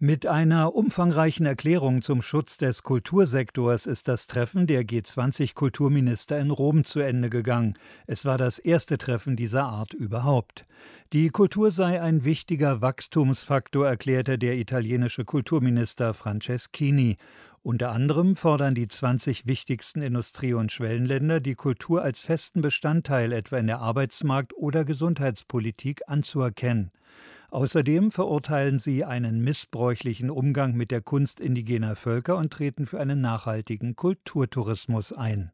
mit einer umfangreichen Erklärung zum Schutz des Kultursektors ist das Treffen der G20-Kulturminister in Rom zu Ende gegangen. Es war das erste Treffen dieser Art überhaupt. Die Kultur sei ein wichtiger Wachstumsfaktor, erklärte der italienische Kulturminister Franceschini. Unter anderem fordern die 20 wichtigsten Industrie- und Schwellenländer, die Kultur als festen Bestandteil etwa in der Arbeitsmarkt- oder Gesundheitspolitik anzuerkennen. Außerdem verurteilen sie einen missbräuchlichen Umgang mit der Kunst indigener Völker und treten für einen nachhaltigen Kulturtourismus ein.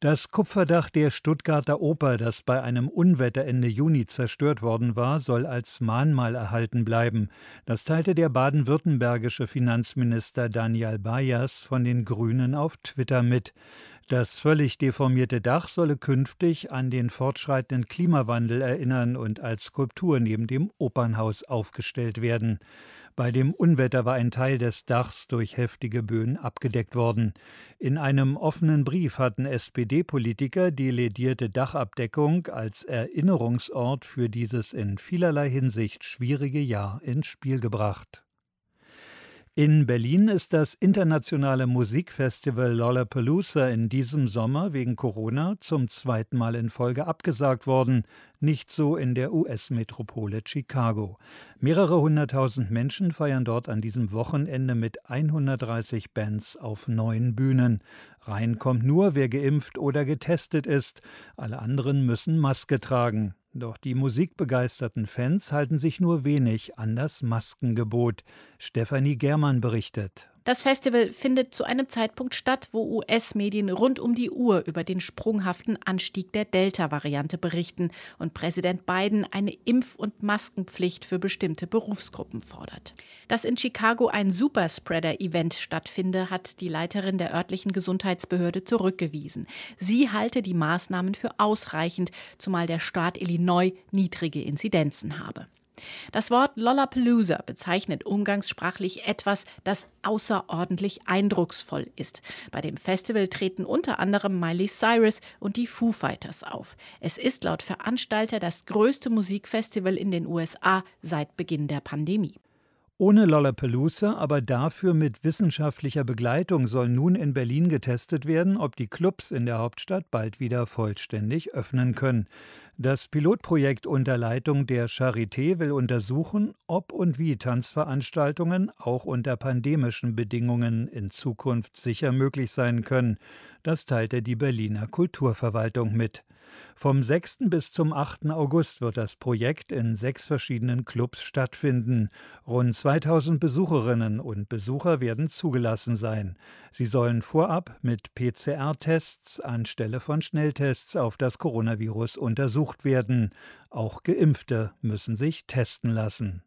Das Kupferdach der Stuttgarter Oper, das bei einem Unwetter Ende Juni zerstört worden war, soll als Mahnmal erhalten bleiben. Das teilte der baden-württembergische Finanzminister Daniel Bayers von den Grünen auf Twitter mit. Das völlig deformierte Dach solle künftig an den fortschreitenden Klimawandel erinnern und als Skulptur neben dem Opernhaus aufgestellt werden. Bei dem Unwetter war ein Teil des Dachs durch heftige Böen abgedeckt worden. In einem offenen Brief hatten SPD-Politiker die ledierte Dachabdeckung als Erinnerungsort für dieses in vielerlei Hinsicht schwierige Jahr ins Spiel gebracht. In Berlin ist das internationale Musikfestival Lollapalooza in diesem Sommer wegen Corona zum zweiten Mal in Folge abgesagt worden, nicht so in der US-Metropole Chicago. Mehrere hunderttausend Menschen feiern dort an diesem Wochenende mit 130 Bands auf neun Bühnen. Rein kommt nur, wer geimpft oder getestet ist. Alle anderen müssen Maske tragen. Doch die musikbegeisterten Fans halten sich nur wenig an das Maskengebot. Stefanie Germann berichtet. Das Festival findet zu einem Zeitpunkt statt, wo US-Medien rund um die Uhr über den sprunghaften Anstieg der Delta-Variante berichten und Präsident Biden eine Impf- und Maskenpflicht für bestimmte Berufsgruppen fordert. Dass in Chicago ein Superspreader-Event stattfinde, hat die Leiterin der örtlichen Gesundheitsbehörde zurückgewiesen. Sie halte die Maßnahmen für ausreichend, zumal der Staat Illinois niedrige Inzidenzen habe. Das Wort Lollapalooza bezeichnet umgangssprachlich etwas, das außerordentlich eindrucksvoll ist. Bei dem Festival treten unter anderem Miley Cyrus und die Foo Fighters auf. Es ist laut Veranstalter das größte Musikfestival in den USA seit Beginn der Pandemie. Ohne Lollapalooza, aber dafür mit wissenschaftlicher Begleitung soll nun in Berlin getestet werden, ob die Clubs in der Hauptstadt bald wieder vollständig öffnen können. Das Pilotprojekt unter Leitung der Charité will untersuchen, ob und wie Tanzveranstaltungen auch unter pandemischen Bedingungen in Zukunft sicher möglich sein können. Das teilte die Berliner Kulturverwaltung mit. Vom 6. bis zum 8. August wird das Projekt in sechs verschiedenen Clubs stattfinden. Rund 2000 Besucherinnen und Besucher werden zugelassen sein. Sie sollen vorab mit PCR-Tests anstelle von Schnelltests auf das Coronavirus untersucht werden. Auch Geimpfte müssen sich testen lassen.